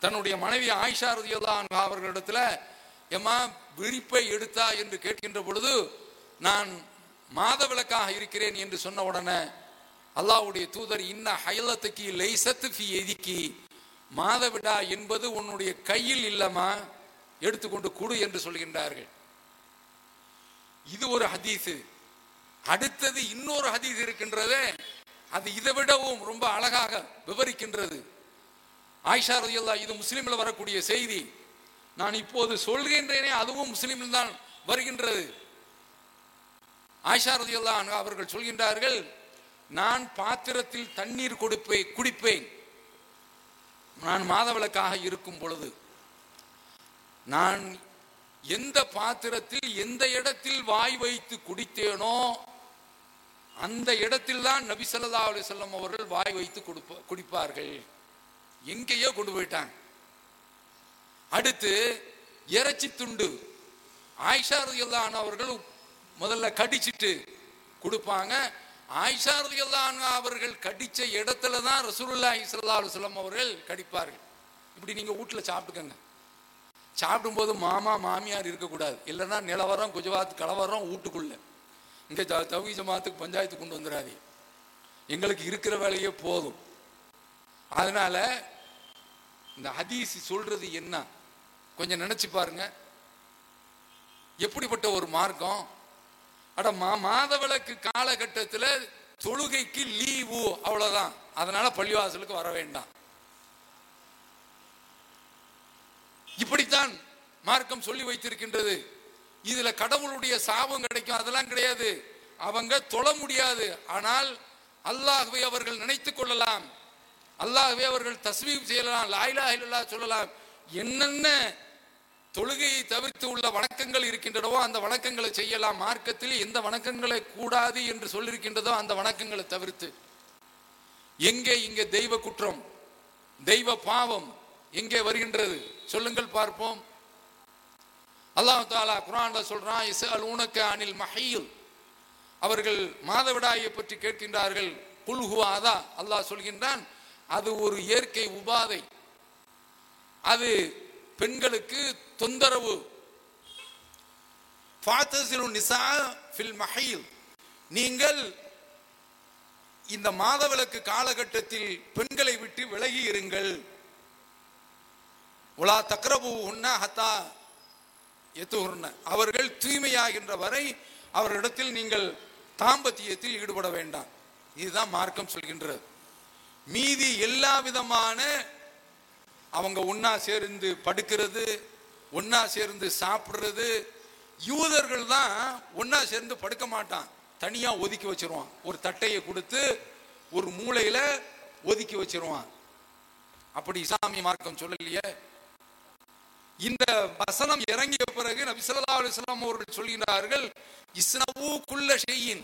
தன்னுடைய மனைவி ஆயிஷா ரலியல்லாஹு அவர்களிடத்துல எம்மா விரிப்பை எடுத்தா? என்று கேட்கின்ற பொழுது நான் மாதவிலக்காக இருக்கிறேன் என்று சொன்ன உடனே அல்லாஹ்வுடைய தூதர் இன்ன ஹயலத்துக்கு லைசத்து ஃபி எதிக்கி மாதவிடா என்பது உன்னுடைய கையில் இல்லமா? எடுத்துக்கொண்டு கொடு என்று சொல்கின்றார்கள். இது ஒரு ஹதீஸ். அடுத்தது இன்னொரு ஹதீஸ் இருக்கின்றதே அது இதை விடவும் ரொம்ப அழகாக விவரிக்கின்றது. ஆயிஷா ரலியல்லாஹு இது முஸ்லீமில் வரக்கூடிய செய்தி. நான் இப்போது சொல்கின்றேனே அதுவும் முஸ்லீமில் தான் வருகின்றது. ஆயிஷா ரலியல்லாஹு அவர்கள் சொல்கின்றார்கள் நான் பாத்திரத்தில் தண்ணீர் கொடுப்பேன் குடிப்பேன். நான் மாதவிளக்காக இருக்கும் பொழுது நான் எந்த பாத்திரத்தில் எந்த இடத்தில் வாய் வைத்து குடித்தேனோ அந்த இடத்தில் தான் நபி ஸல்லல்லாஹு அலைஹி அவர்கள் வாய் வைத்து கொடுப்ப குடிப்பார்கள். எங்கேயோ கொண்டு போயிட்டாங்க. அடுத்து இறைச்சி துண்டு. ஆயிஷா ரலியல்லாஹு அவர்கள் முதல்ல கடிச்சிட்டு கொடுப்பாங்க. ஆயிஷா அவர்கள் கடித்த இடத்துல தான் ரசூலுல்லா ஸல்லல்லாஹு அலைஹி அவர்கள் கடிப்பார்கள். இப்படி நீங்கள் வீட்டில் சாப்பிட்டுக்கங்க. சாப்பிடும்போது மாமா மாமியார் இருக்கக்கூடாது. இல்லைன்னா நிலவரம் குஜராத் கலவரம் வீட்டுக்குள்ளே. இங்கே தவி ஜமாத்துக்கு பஞ்சாயத்து கொண்டு வந்துடாதே எங்களுக்கு இருக்கிற வேலையே போதும். அதனால இந்த ஹதீஸ் சொல்கிறது என்ன? கொஞ்சம் நினச்சி பாருங்க. எப்படிப்பட்ட ஒரு மார்க்கம்? அட மா மாதவிளக்கு காலகட்டத்தில் தொழுகைக்கு லீவு அவ்வளோதான் அதனால பள்ளிவாசலுக்கு வர வேண்டாம். இப்படித்தான் மார்க்கம் சொல்லி வைத்திருக்கின்றது. இதுல கடவுளுடைய சாபம் கிடைக்கும் அதெல்லாம் கிடையாது. அவங்க தொழ முடியாது. ஆனால் அல்லாஹ்வை அவர்கள் நினைத்துக் கொள்ளலாம். அல்லாஹ்வை அவர்கள் தஸ்வீப் செய்யலாம் லாயிலா இல்லல்லா சொல்லலாம். என்னென்ன தொழுகையை தவிர்த்து உள்ள வணக்கங்கள் இருக்கின்றனவோ அந்த வணக்கங்களை செய்யலாம். மார்க்கத்தில் எந்த வணக்கங்களை கூடாது என்று சொல்லியிருக்கின்றதோ அந்த வணக்கங்களை தவிர்த்து. எங்கே இங்கே தெய்வ குற்றம் தெய்வ பாவம் எங்கே வருகின்றது? சொல்லுங்கள் பார்ப்போம். அல்லாஹ் தாலா குரான்ல சொல்றான் இஸ்அல் உனக்கு அனில் மஹையில் அவர்கள் மாதவிடாயை பற்றி கேட்கின்றார்கள். குல்ஹு அல்லாஹ் சொல்கின்றான். அது ஒரு இயற்கை உபாதை. அது பெண்களுக்கு தொந்தரவு. நிசா ஃபில் நீங்கள் இந்த மாதவிலக்கு காலகட்டத்தில் பெண்களை விட்டு விலகி இருங்கள் உலா தக்ரபு உன்ன ஹத்தா எத்துகுர்ன அவர்கள் தூய்மையாகின்ற வரை அவரிடத்தில் நீங்கள் தாம்பத்தியத்தில் ஈடுபட வேண்டாம். இதுதான் மார்க்கம் சொல்கின்றது. மீதி எல்லா விதமான அவங்க ஒன்னா சேர்ந்து படுக்கிறது ஒன்னா சேர்ந்து சாப்பிடுறது யூதர்கள் தான் ஒன்னா சேர்ந்து படுக்க மாட்டான். தனியா ஒதுக்கி வச்சிருவான். ஒரு தட்டையை கொடுத்து ஒரு மூலையில ஒதுக்கி வச்சிருவான். அப்படி இஸ்லாமிய மார்க்கம் சொல்லலையே? இந்த வசனம் இறங்கிய பிறகு நபி ஸல்லல்லாஹு அவர்கள் சொல்கிறார்கள் இஸ்னவு குள்ள செய்யின்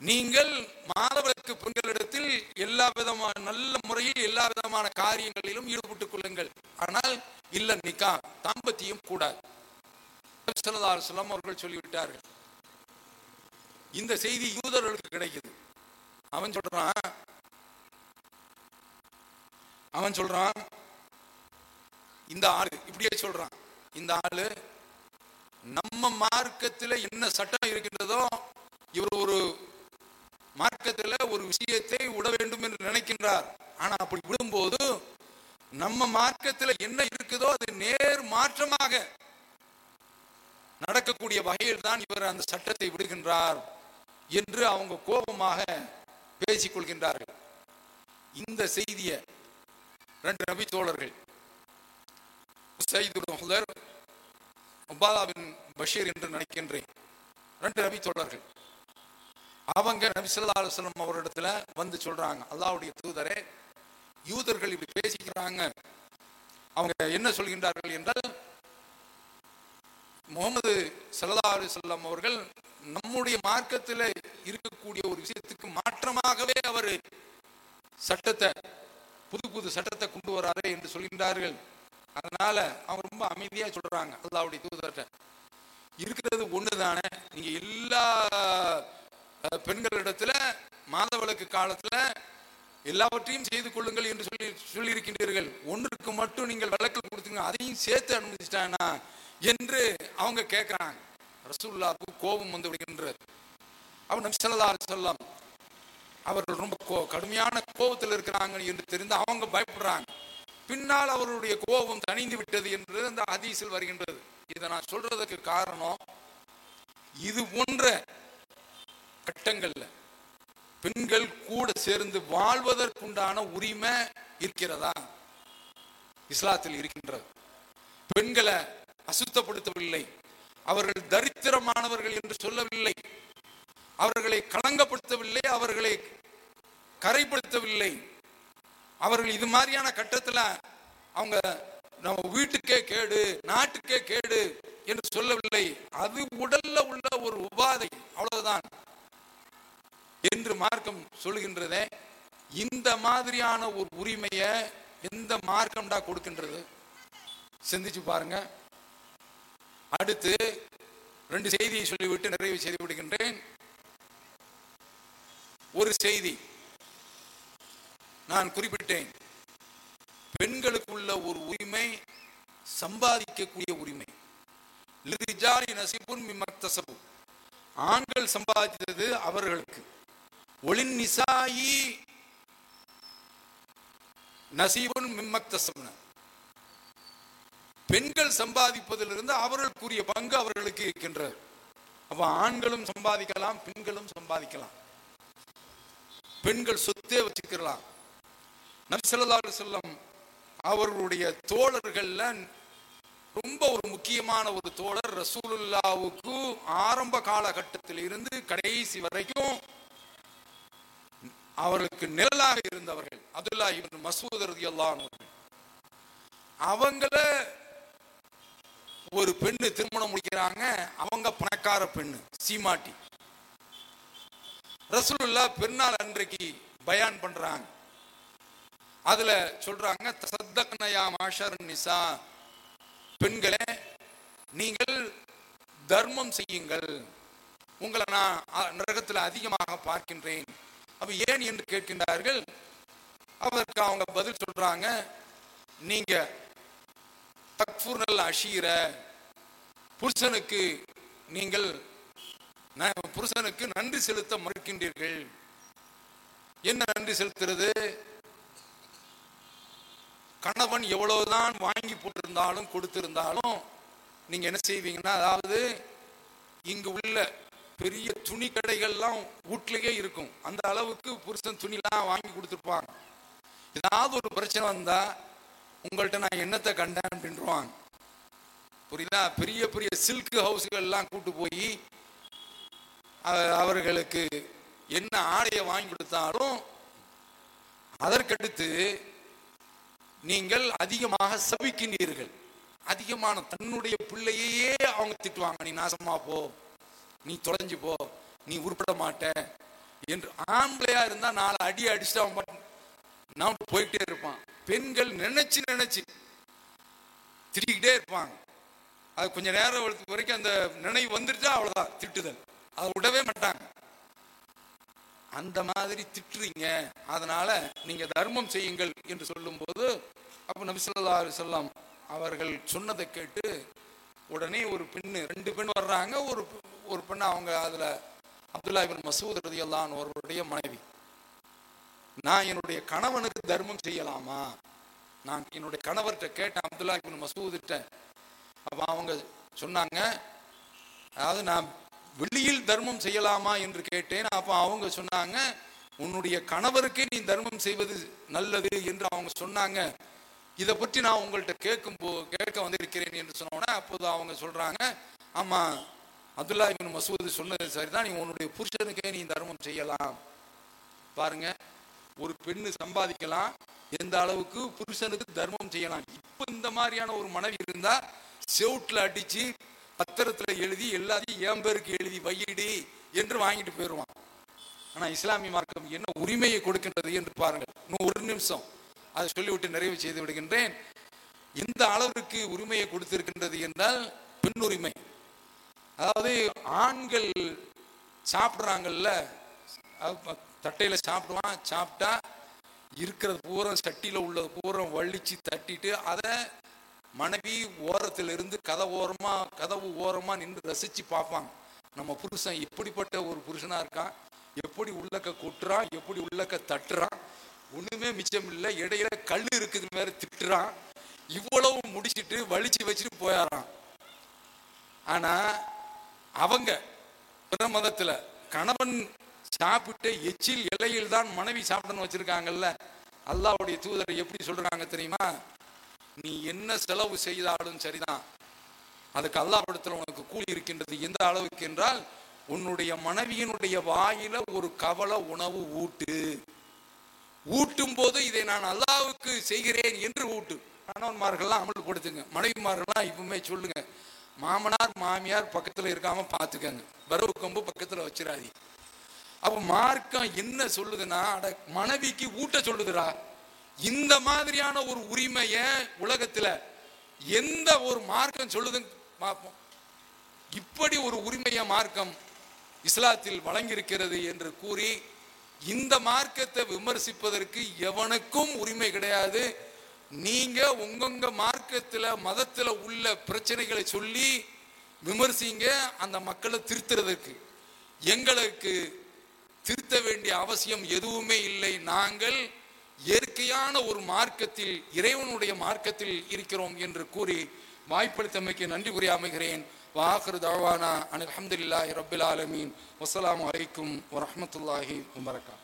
நீங்கள் மாதவருக்கு பெண்களிடத்தில் எல்லா விதமான நல்ல முறையில் எல்லா விதமான காரியங்களிலும் ஈடுபட்டுக் கொள்ளுங்கள். ஆனால் இல்ல நிக்கா தாம்பத்தியம் கூடாது. நபி அவர்கள் சொல்லிவிட்டார்கள். இந்த செய்தி யூதர்களுக்கு கிடைக்குது. அவன் சொல்றான் அவன் சொல்றான் இந்த ஆளு இப்படியே சொல்றான் இந்த ஆளு நம்ம மார்க்கத்தில் என்ன சட்டம் இருக்கின்றதோ இவர் ஒரு மார்க்கத்தில் ஒரு விஷயத்தை விட வேண்டும் என்று நினைக்கின்றார். ஆனா அப்படி விடும்போது நம்ம மார்க்கத்தில் என்ன இருக்குதோ அது நேர் மாற்றமாக நடக்கக்கூடிய வகையில் தான் இவர் அந்த சட்டத்தை விடுகின்றார் என்று அவங்க கோபமாக பேசிக் கொள்கின்றார்கள். இந்த செய்தியை ரெண்டு நபி தோழர்கள் சயீது பின் பஷீர் என்று நினைக்கின்றேன். ரெண்டு நபி தோழர்கள். அவங்க நபி ஸல்லல்லாஹு அவரிடத்துல வந்து சொல்றாங்க. அல்லாவுடைய தூதரே யூதர்கள் இப்படி பேசிக்கிறாங்க. அவங்க என்ன சொல்கின்றார்கள் என்றால் முகமது ஸல்லல்லாஹு அலைஹி அவர்கள் நம்முடைய மார்க்கத்தில் இருக்கக்கூடிய ஒரு விஷயத்துக்கு மாற்றமாகவே அவர் சட்டத்தை புது புது சட்டத்தை கொண்டு வராரு என்று சொல்கின்றார்கள். அதனால அவங்க ரொம்ப அமைதியா சொல்றாங்க அல்லாவுடைய தூதர்கிட்ட. இருக்கிறது ஒண்ணுதானே நீங்கள் எல்லா பெண்களிடத்துல மாதவிளக்கு காலத்துல எல்லாவற்றையும் செய்து கொள்ளுங்கள் என்று சொல்லி சொல்லியிருக்கின்றீர்கள். ஒன்றுக்கு மட்டும் நீங்கள் விளக்கல் கொடுத்துங்க அதையும் சேர்த்து அனுமதிச்சிட்டானா என்று அவங்க கேட்கிறாங்க ரசூல்லாவுக்கு கோபம் வந்து விடுகின்றது. அவன் நபி ஸல்லல்லாஹு அவர்கள் ரொம்ப கோ- கடுமையான கோபத்தில் இருக்கிறாங்க என்று தெரிந்து அவங்க பயப்படுறாங்க. பின்னால் அவருடைய கோபம் தணிந்து விட்டது என்று அந்த அதிசல் வருகின்றது. இதை நான் சொல்றதுக்கு காரணம் இது போன்ற கட்டங்கள்ல. பெண்கள் கூட சேர்ந்து வாழ்வதற்குண்டான உரிமை இருக்கிறதா? இஸ்லாத்தில் இருக்கின்றது. பெண்களை அசுத்தப்படுத்தவில்லை. அவர்கள் தரித்திரமானவர்கள் என்று சொல்லவில்லை. அவர்களை களங்கப்படுத்தவில்லை. அவர்களை கரைப்படுத்தவில்லை. அவர்கள் இது மாதிரியான கட்டத்துல அவங்க நம்ம வீட்டுக்கே கேடு நாட்டுக்கே கேடு என்று சொல்லவில்லை. அது உடல்ல உள்ள ஒரு உபாதை. அவ்வளவுதான். என்று மார்க்கம் சொல்லுகின்றதே இந்த மாதிரியான ஒரு உரிமையை எந்த மார்க்கம்டா கொடுக்கின்றது? சிந்திச்சு பாருங்க. அடுத்து ரெண்டு செய்தியை சொல்லிவிட்டு நிறைவு செய்து விடுகின்றேன். ஒரு செய்தி நான் குறிப்பிட்டேன். பெண்களுக்குள்ள ஒரு உரிமை சம்பாதிக்கக்கூடிய உரிமை. லிரிஜாலி நசிபுன் மிமக்தசபு ஆண்கள் சம்பாதித்தது அவர்களுக்கு. ஒளின் நிசாயி நசீபன் மிம்மக்தசப்ன பெண்கள் சம்பாதிப்பதிலிருந்து அவர்களுக்குரிய பங்கு அவர்களுக்கு இருக்கின்றது. அப்ப ஆண்களும் சம்பாதிக்கலாம் பெண்களும் சம்பாதிக்கலாம். பெண்கள் சொத்தே வச்சுக்கலாம். நபி செல்லம் அவர்களுடைய தோழர்கள்ல ரொம்ப ஒரு முக்கியமான ஒரு தோழர் ரசூலுல்லாவுக்கு ஆரம்ப காலகட்டத்தில் இருந்து கடைசி வரைக்கும் அவர்களுக்கு நிழலாக இருந்தவர்கள். அப்துல்லா இவன் மசூத் எல்லாம் அவங்கள ஒரு பெண்ணு திருமணம் முடிக்கிறாங்க. அவங்க பணக்கார பெண்ணு சீமாட்டி. ரசூலுல்லா பெருநாள் அன்றைக்கு பயான் பண்றாங்க. அதுல சொல்றாங்க சத்தக்னயா மாஷர் நிசா. பெண்களே நீங்கள் தர்மம் செய்யுங்கள். உங்களை நான் நரகத்தில் அதிகமாக பார்க்கின்றேன். அப்ப ஏன் என்று கேட்கின்றார்கள். அதற்கு அவங்க பதில் சொல்றாங்க நீங்க தக்ஃபுர்னல் அஷீர புருஷனுக்கு நீங்கள் புருஷனுக்கு நன்றி செலுத்த மறுக்கின்றீர்கள். என்ன நன்றி செலுத்துறது? கணவன் எவ்வளவுதான் வாங்கி போட்டிருந்தாலும் கொடுத்திருந்தாலும் நீங்க என்ன செய்வீங்கன்னா அதாவது இங்கு உள்ள பெரிய துணி கடைகள்லாம் வீட்லயே இருக்கும். அந்த அளவுக்கு புருஷன் துணிலாம் வாங்கி கொடுத்துருப்பாங்க. ஏதாவது ஒரு பிரச்சனை வந்தா உங்கள்கிட்ட நான் என்னத்தை கண்டேன் அப்படின்றாங்க புரியுதா? பெரிய பெரிய சில்க் ஹவுஸ்கள்லாம் கூட்டு போய் அவர்களுக்கு என்ன ஆடையை வாங்கி கொடுத்தாலும் அதற்கடுத்து நீங்கள் அதிகமாக சபிக்கின்றீர்கள். அதிகமான தன்னுடைய பிள்ளையையே அவங்க திட்டுவாங்க நீ நாசமா போ. நீ தொலைஞ்சு போ நீ உருப்பட மாட்ட என்று ஆம்பளையா இருந்தா நாலு அடி அடிச்சுட்டு அவன் நான் போயிட்டே இருப்பான். பெண்கள் நினைச்சு நினைச்சு திட்டிக்கிட்டே இருப்பாங்க. அது கொஞ்ச நேரம் வரைக்கும் அந்த நினைவு வந்துருச்சா அவ்வளவுதான் திட்டுதல். அதை விடவே மாட்டாங்க. அந்த மாதிரி திட்டுறீங்க அதனால நீங்க தர்மம் செய்யுங்கள் என்று சொல்லும்போது அப்ப நபிசல்லா செல்லாம் அவர்கள் சொன்னதை கேட்டு உடனே ஒரு பெண்ணு ரெண்டு பெண் வர்றாங்க ஒரு ஒரு பெண்ணு அவங்க அதுல அப்துல்லா இபின் மசூத் ரதியல்லான் ஒருவருடைய மனைவி. நான் என்னுடைய கணவனுக்கு தர்மம் செய்யலாமா? நான் என்னுடைய கணவர்கிட்ட கேட்டேன் அப்துல்லா இபின் மசூதிட்ட. அப்ப அவங்க சொன்னாங்க அதாவது நான் வெளியில் தர்மம் செய்யலாமா? என்று கேட்டேன். அப்போ அவங்க சொன்னாங்க உன்னுடைய கணவருக்கே நீ தர்மம் செய்வது நல்லது என்று அவங்க சொன்னாங்க. இதை பற்றி நான் உங்கள்கிட்ட கேட்கும் போ கேட்க வந்திருக்கிறேன் என்று சொன்னோடனே அப்போது அவங்க சொல்றாங்க ஆமாம் அப்துல்லா இபின் மசூது சொன்னது சரிதான் நீ உன்னுடைய புருஷனுக்கே நீ தர்மம் செய்யலாம். பாருங்க ஒரு பெண்ணு சம்பாதிக்கலாம் எந்த அளவுக்கு புருஷனுக்கு தர்மம் செய்யலாம். இப்போ இந்த மாதிரியான ஒரு மனைவி இருந்தா செவுட்டில் அடிச்சு பத்திரத்தில் எழுதி எல்லாத்தையும் என் பேருக்கு எழுதி வையிடி என்று வாங்கிட்டு போயிடுவான் ஆனால் இஸ்லாமிய மார்க்கம் என்ன உரிமையை கொடுக்கின்றது என்று பாருங்கள். இன்னும் ஒரு நிமிஷம். அதை சொல்லிவிட்டு நிறைவு செய்து விடுகின்றேன். எந்த அளவிற்கு உரிமையை கொடுத்திருக்கின்றது என்றால் பெண் உரிமை அதாவது ஆண்கள் சாப்பிட்றாங்கல்ல தட்டையில் தட்டையில சாப்பிடுவான் சாப்பிட்டா இருக்கிறது பூரா சட்டியில உள்ளது பூரா வலிச்சு தட்டிட்டு அதை மனைவி ஓரத்துல இருந்து கதை ஓரமா கதவு ஓரமா நின்று ரசிச்சு பார்ப்பாங்க. நம்ம புருஷன் எப்படிப்பட்ட ஒரு புருஷனா இருக்கான்? எப்படி உள்ளக்க கொட்டுறான்? எப்படி உள்ளக்க தட்டுறான்? ஒண்ணுமே மிச்சம் இல்லை. இடையில கல் இருக்குது மேலே திட்டுறான். இவ்வளவு முடிச்சிட்டு வலிச்சு வச்சுட்டு போயாராம் ஆனா அவங்க பிற கணவன் சாப்பிட்டு எச்சில் இலையில் தான் மனைவி சாப்பிடணும் வச்சிருக்காங்கல்ல அல்லாவுடைய தூதர் எப்படி சொல்றாங்க தெரியுமா? நீ என்ன செலவு செய்தாலும் சரிதான். அதுக்கு அல்லாஹ்விடத்தில் உனக்கு கூலி இருக்கின்றது எந்த அளவுக்கு என்றால் உன்னுடைய மனைவியினுடைய வாயில ஒரு கவல உணவு ஊட்டு. ஊட்டும் போது இதை நான் அல்லாவுக்கு செய்கிறேன் என்று ஊட்டு. கணவன்மார்கள்லாம் அமல்படுத்துங்க. மனைவிமார்கள்லாம் இப்பவுமே சொல்லுங்க. மாமனார் மாமியார் பக்கத்தில் இருக்காம பார்த்துக்கங்க வரவு கொம்பு பக்கத்தில் வச்சிடாதி அப்போ மார்க்கம் என்ன சொல்லுதுன்னா அட மனைவிக்கு ஊட்ட சொல்லுதுடா. இந்த மாதிரியான ஒரு உரிமையை உலகத்தில் எந்த ஒரு மார்க்கம் சொல்லுதுன்னு பார்ப்போம் இப்படி ஒரு உரிமையை மார்க்கம் இஸ்லாத்தில் வழங்கியிருக்கிறது என்று கூறி இந்த மார்க்கத்தை விமர்சிப்பதற்கு எவனுக்கும் உரிமை கிடையாது. நீங்க உங்கங்க மார்க்கத்துல மதத்துல உள்ள பிரச்சனைகளை சொல்லி விமர்சிங்க அந்த மக்களை திருத்துறதுக்கு. எங்களுக்கு திருத்த வேண்டிய அவசியம் எதுவுமே இல்லை. நாங்கள் இயற்கையான ஒரு மார்க்கத்தில் இறைவனுடைய மார்க்கத்தில் இருக்கிறோம் என்று கூறி வாய்ப்பளித்தமைக்கு நன்றி கூறி அமைகிறேன். வாஹர் தவானா அனில் அஹமதுல்லாஹி ரபில் ஆலமீன். வசலாம் வலைக்கும் வரமத்துல்லாஹி வபரகாத்.